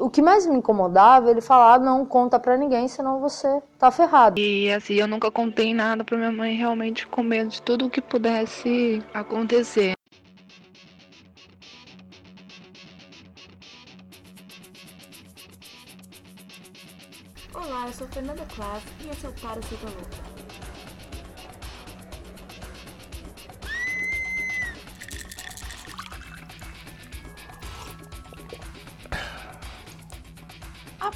O que mais me incomodava, ele falar, não conta para ninguém, senão você tá ferrado. E assim, eu nunca contei nada pra minha mãe, realmente com medo de tudo o que pudesse acontecer. Olá, eu sou Fernanda Klaas e esse é o Para Ser Louca.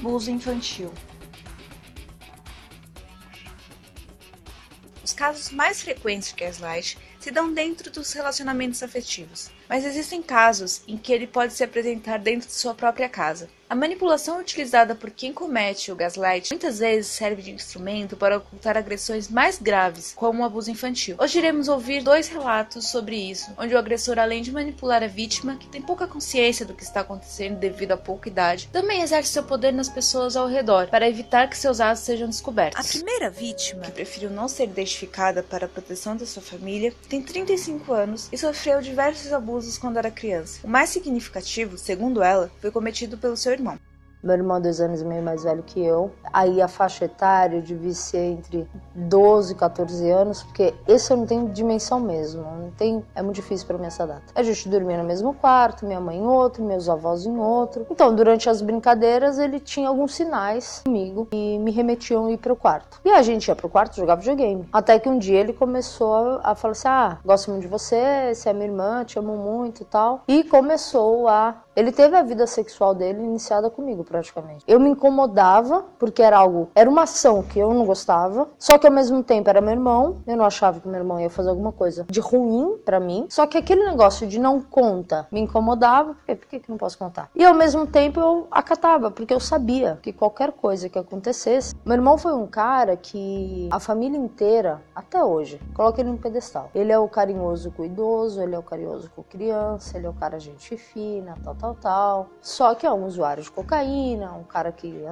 Abuso infantil. Os casos mais frequentes de gaslight se dão dentro dos relacionamentos afetivos, mas existem casos em que ele pode se apresentar dentro de sua própria casa. A manipulação utilizada por quem comete o gaslight muitas vezes serve de instrumento para ocultar agressões mais graves, como o abuso infantil. Hoje iremos ouvir dois relatos sobre isso, onde o agressor, além de manipular a vítima, que tem pouca consciência do que está acontecendo devido à pouca idade, também exerce seu poder nas pessoas ao redor, para evitar que seus atos sejam descobertos. A primeira vítima, que preferiu não ser identificada para a proteção da sua família, tem 35 anos e sofreu diversos abusos quando era criança. O mais significativo, segundo ela, foi cometido pelo seu irmão. Meu irmão é dois anos e meio mais velho que eu. Aí a faixa etária devia ser entre 12 e 14 anos, porque esse eu não tenho dimensão mesmo. Não tem, é muito difícil para mim essa data. A gente dormia no mesmo quarto, minha mãe em outro, meus avós em outro. Então, durante as brincadeiras, ele tinha alguns sinais comigo e me remetiam a ir pro quarto. E a gente ia pro quarto jogar videogame. Até que um dia ele começou a falar assim: Ah, gosto muito de você, você é minha irmã, te amo muito e tal. E começou a ele teve a vida sexual dele iniciada comigo, praticamente. Eu me incomodava, porque era algo, era uma ação que eu não gostava, só que ao mesmo tempo era meu irmão, eu não achava que meu irmão ia fazer alguma coisa de ruim para mim, só que aquele negócio de não conta me incomodava, por que, que não posso contar? E ao mesmo tempo eu acatava, porque eu sabia que qualquer coisa que acontecesse, meu irmão foi um cara que a família inteira, até hoje, coloca ele no pedestal. Ele é o carinhoso com o idoso, ele é o carinhoso com criança, ele é o cara gente fina, tal, tal tal, tal. Só que é um usuário de cocaína, um cara que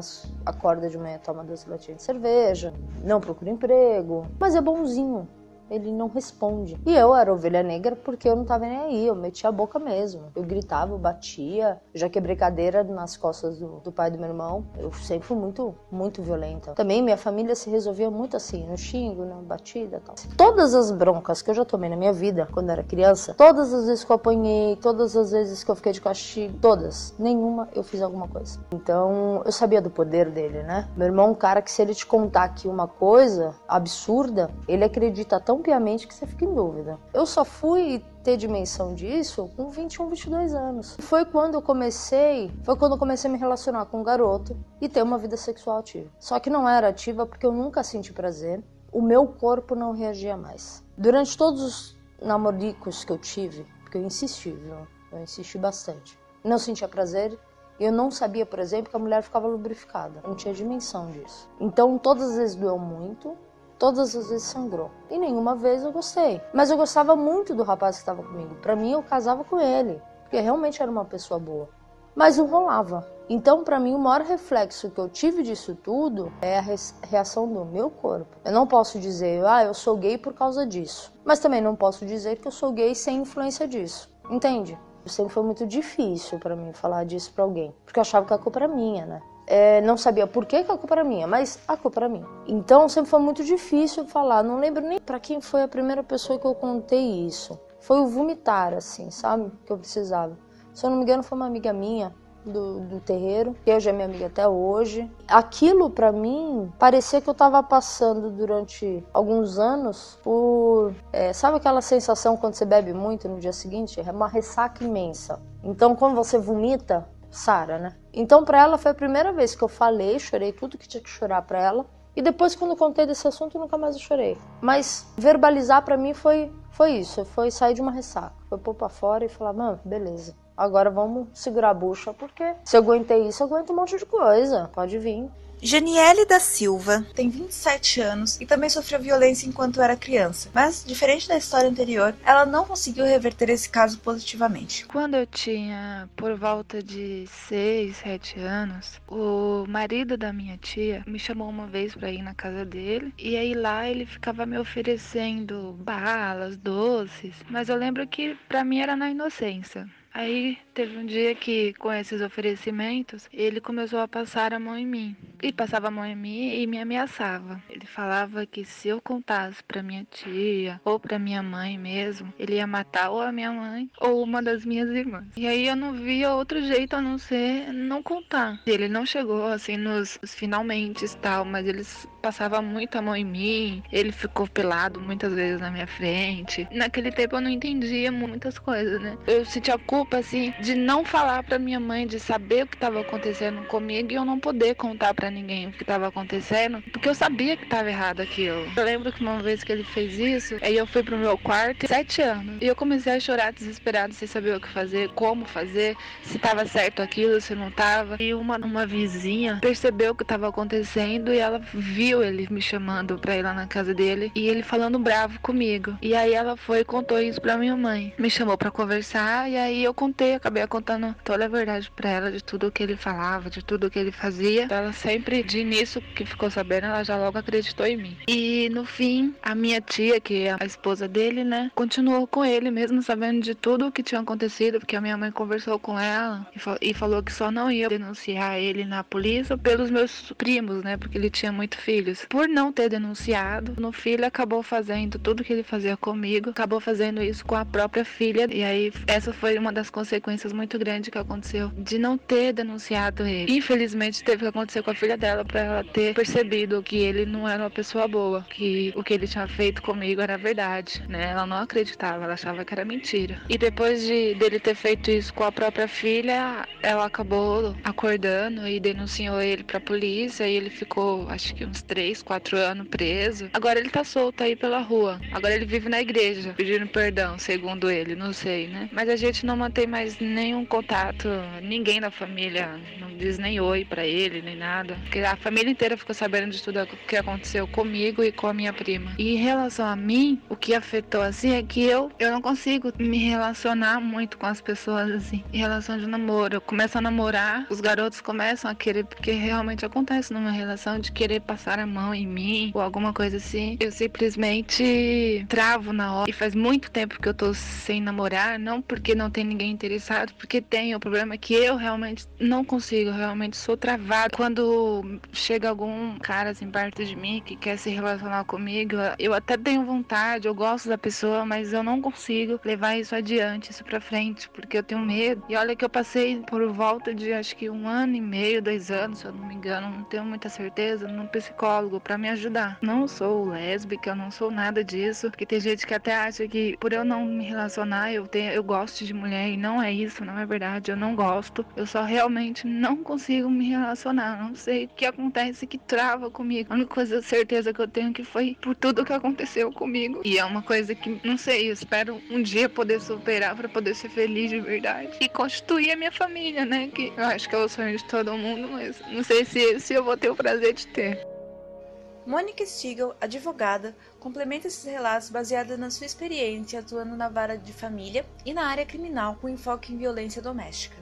acorda de manhã, toma duas latinhas de cerveja, não procura emprego, mas é bonzinho ele não responde. E eu era ovelha negra porque eu não tava nem aí, eu metia a boca mesmo. Eu gritava, eu batia, já quebrei cadeira nas costas do, do, pai do meu irmão. Eu sempre fui muito, muito violenta. Também minha família se resolvia muito assim, no xingo, na batida e tal. Todas as broncas que eu já tomei na minha vida quando era criança, todas as vezes que eu apanhei, todas as vezes que eu fiquei de castigo, todas, nenhuma eu fiz alguma coisa. Então eu sabia do poder dele, né? Meu irmão é um cara que se ele te contar aqui uma coisa absurda, ele acredita tão piamente que você fica em dúvida. Eu só fui ter dimensão disso com 21, 22 anos. Foi quando eu comecei, foi quando eu comecei a me relacionar com um garoto e ter uma vida sexual ativa. Só que não era ativa porque eu nunca senti prazer. O meu corpo não reagia mais. Durante todos os namoricos que eu tive, porque eu insisti, viu? Eu insisti bastante. Não sentia prazer, eu não sabia, por exemplo, que a mulher ficava lubrificada. Não tinha dimensão disso. Então, todas as vezes doeu muito. Todas as vezes sangrou. E nenhuma vez eu gostei. Mas eu gostava muito do rapaz que estava comigo. Para mim, eu casava com ele. Porque realmente era uma pessoa boa. Mas não rolava. Então, para mim, o maior reflexo que eu tive disso tudo é a reação do meu corpo. Eu não posso dizer, ah, eu sou gay por causa disso. Mas também não posso dizer que eu sou gay sem influência disso. Entende? Sempre foi muito difícil para mim falar disso para alguém. Porque eu achava que a culpa era minha, né? É, não sabia por que, que a culpa era minha, mas a culpa era minha. Então sempre foi muito difícil falar. Não lembro nem para quem foi a primeira pessoa que eu contei isso. Foi o vomitar, assim, sabe? Que eu precisava. Se eu não me engano, foi uma amiga minha do, do terreiro, que hoje é minha amiga até hoje. Aquilo para mim parecia que eu tava passando durante alguns anos por. É, sabe aquela sensação quando você bebe muito no dia seguinte? É uma ressaca imensa. Então quando você vomita, Sara, né? Então, para ela foi a primeira vez que eu falei, chorei tudo que tinha que chorar para ela. E depois, quando contei desse assunto, nunca mais eu chorei. Mas verbalizar para mim foi, foi isso, foi sair de uma ressaca. Foi pôr pra fora e falar, mano, beleza. Agora vamos segurar a bucha, porque se eu aguentei isso, eu aguento um monte de coisa. Pode vir. Janiele da Silva tem 27 anos e também sofreu violência enquanto era criança, mas, diferente da história anterior, ela não conseguiu reverter esse caso positivamente. Quando eu tinha por volta de 6, 7 anos, o marido da minha tia me chamou uma vez para ir na casa dele e aí lá ele ficava me oferecendo balas, doces, mas eu lembro que para mim era na inocência. Aí teve um dia que, com esses oferecimentos, ele começou a passar a mão em mim. E passava a mão em mim e me ameaçava. Ele falava que se eu contasse para minha tia ou para minha mãe mesmo, ele ia matar ou a minha mãe ou uma das minhas irmãs. E aí eu não via outro jeito a não ser não contar. Ele não chegou assim nos, nos finalmente tal, mas ele passava muito a mão em mim. Ele ficou pelado muitas vezes na minha frente. Naquele tempo eu não entendia muitas coisas, né? Eu sentia culpa assim de não falar para minha mãe, de saber o que estava acontecendo comigo e eu não poder contar para ninguém o que estava acontecendo, porque eu sabia que estava errado aquilo. Eu lembro que uma vez que ele fez isso, aí eu fui pro meu quarto, sete anos, e eu comecei a chorar desesperado, sem saber o que fazer, como fazer, se estava certo aquilo, se não estava. E uma, uma vizinha percebeu o que estava acontecendo e ela viu ele me chamando para ir lá na casa dele e ele falando bravo comigo. E aí ela foi e contou isso para minha mãe. Me chamou para conversar e aí eu contei, acabei contando toda a verdade para ela de tudo que ele falava, de tudo que ele fazia. Ela sempre, de início que ficou sabendo, ela já logo acreditou em mim. E no fim, a minha tia, que é a esposa dele, né, continuou com ele mesmo sabendo de tudo o que tinha acontecido, porque a minha mãe conversou com ela e, fa e falou que só não ia denunciar ele na polícia pelos meus primos, né, porque ele tinha muito filhos. Por não ter denunciado, no filho acabou fazendo tudo que ele fazia comigo, acabou fazendo isso com a própria filha. E aí essa foi uma das consequências muito grande que aconteceu de não ter denunciado ele. Infelizmente teve que acontecer com a filha dela para ela ter percebido que ele não era uma pessoa boa, que o que ele tinha feito comigo era verdade, né? Ela não acreditava, ela achava que era mentira. E depois de dele ter feito isso com a própria filha, ela acabou acordando e denunciou ele para a polícia e ele ficou, acho que uns 3, 4 anos preso. Agora ele tá solto aí pela rua. Agora ele vive na igreja, pedindo perdão, segundo ele, não sei, né? Mas a gente não mantém mais nenhum contato, ninguém da família não diz nem oi para ele, nem nada. Porque a família inteira ficou sabendo de tudo o que aconteceu comigo e com a minha prima. E em relação a mim, o que afetou assim é que eu, eu não consigo me relacionar muito com as pessoas assim. Em relação de namoro, eu começo a namorar, os garotos começam a querer, porque realmente acontece numa relação de querer passar a mão em mim ou alguma coisa assim. Eu simplesmente travo na hora. E faz muito tempo que eu tô sem namorar, não porque não tem ninguém interessado, porque tem. O problema é que eu realmente não consigo, eu realmente sou travado. Quando chega algum cara assim perto de mim que quer se relacionar comigo, eu até tenho vontade, eu gosto da pessoa, mas eu não consigo levar isso adiante, isso pra frente, porque eu tenho medo. E olha que eu passei por volta de acho que um ano e meio, dois anos, se eu não me engano, não tenho muita certeza, num psicólogo para me ajudar. Não sou lésbica, eu não sou nada disso, porque tem gente que até acha que por eu não me relacionar, eu tenho, eu gosto de mulher e não é isso, não é verdade, eu não gosto. Eu só realmente não consigo me relacionar, não sei o que acontece que trava comigo. A única coisa certeza que eu tenho que foi por tudo que aconteceu comigo. E é uma coisa que não sei, eu espero um dia poder superar para poder ser feliz de verdade e constituir a minha família, né? Que eu acho que é o sonho de todo mundo, mas não sei se esse eu vou ter o prazer de ter. Mônica Stigl, advogada, complementa esses relatos baseada na sua experiência atuando na vara de família e na área criminal com enfoque em violência doméstica.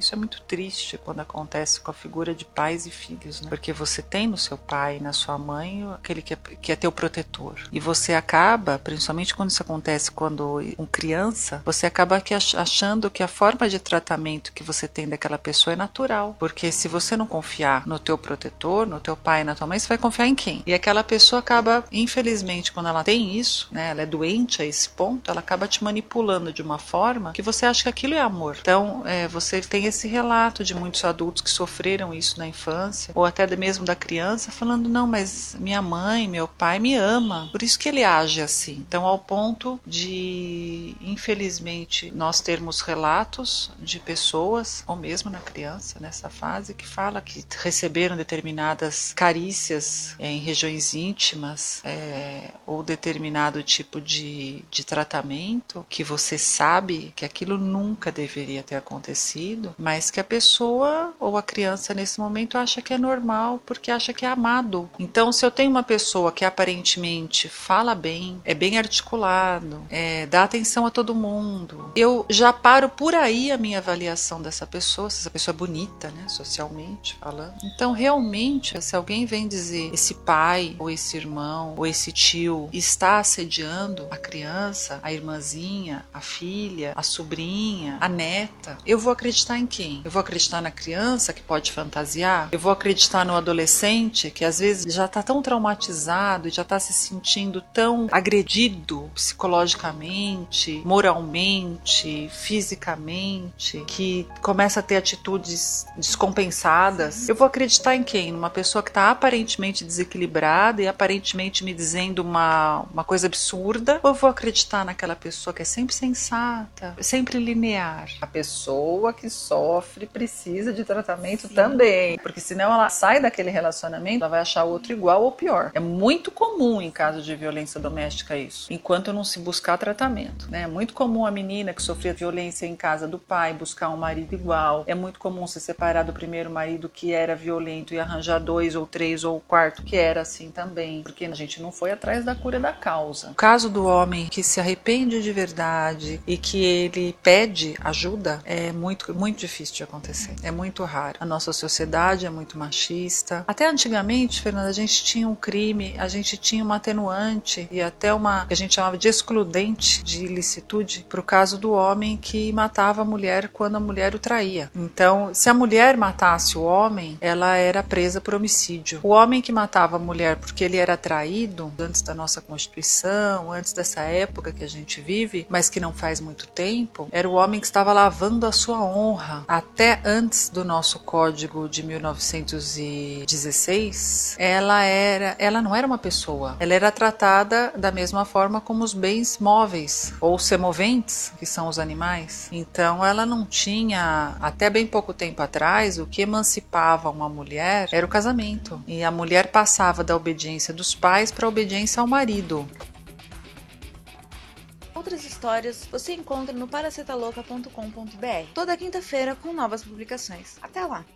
Isso é muito triste quando acontece com a figura de pais e filhos, né? Porque você tem no seu pai, na sua mãe, aquele que é, que é teu protetor. E você acaba, principalmente quando isso acontece quando um criança, você acaba que achando que a forma de tratamento que você tem daquela pessoa é natural. Porque se você não confiar no teu protetor, no teu pai, na tua mãe, você vai confiar em quem? E aquela pessoa acaba, infelizmente, quando ela tem isso, né? Ela é doente a esse ponto, ela acaba te manipulando de uma forma que você acha que aquilo é amor. Então, é, você tem esse relato de muitos adultos que sofreram isso na infância, ou até mesmo da criança, falando: não, mas minha mãe, meu pai me ama, por isso que ele age assim. Então, ao ponto de, infelizmente, nós termos relatos de pessoas, ou mesmo na criança, nessa fase, que fala que receberam determinadas carícias é, em regiões íntimas, é, ou determinado tipo de, de tratamento que você sabe que aquilo nunca deveria ter acontecido, mas que a pessoa ou a criança nesse momento acha que é normal porque acha que é amado. Então, se eu tenho uma pessoa que aparentemente fala bem, é bem articulado, é, dá atenção a todo mundo, eu já paro por aí a minha avaliação dessa pessoa, se essa pessoa é bonita, né, socialmente falando. Então, realmente, se alguém vem dizer esse pai ou esse irmão ou esse tio está assediando a criança, a irmãzinha, a filha, a sobrinha, a neta, eu vou acreditar em quem? Eu vou acreditar na criança que pode fantasiar? Eu vou acreditar no adolescente que às vezes já está tão traumatizado e já está se sentindo tão agredido psicologicamente, moralmente, fisicamente, que começa a ter atitudes descompensadas? Eu vou acreditar em quem? Numa pessoa que está aparentemente desequilibrada e aparentemente me dizendo uma, uma coisa absurda? Ou eu vou acreditar naquela pessoa que é sempre sensata, sempre linear? A pessoa que sofre precisa de tratamento Sim. também, porque senão ela sai daquele relacionamento, ela vai achar outro igual ou pior. É muito comum em caso de violência doméstica isso, enquanto não se buscar tratamento. Né? É muito comum a menina que sofria violência em casa do pai buscar um marido igual. É muito comum se separar do primeiro marido que era violento e arranjar dois ou três ou quarto que era assim também, porque a gente não foi atrás da cura da causa. O caso do homem que se arrepende de verdade e que ele pede ajuda é muito muito difícil de acontecer. É muito raro. A nossa sociedade é muito machista. Até antigamente, Fernanda, a gente tinha um crime, a gente tinha uma atenuante e até uma que a gente chamava de excludente de ilicitude para o caso do homem que matava a mulher quando a mulher o traía. Então, se a mulher matasse o homem, ela era presa por homicídio. O homem que matava a mulher porque ele era traído antes da nossa Constituição, antes dessa época que a gente vive, mas que não faz muito tempo, era o homem que estava lavando a sua honra. Até antes do nosso código de 1916, ela era, ela não era uma pessoa. Ela era tratada da mesma forma como os bens móveis ou semoventes, que são os animais. Então, ela não tinha até bem pouco tempo atrás o que emancipava uma mulher era o casamento. E a mulher passava da obediência dos pais para a obediência ao marido. Outras histórias você encontra no paracetaloca.com.br toda quinta-feira com novas publicações. Até lá!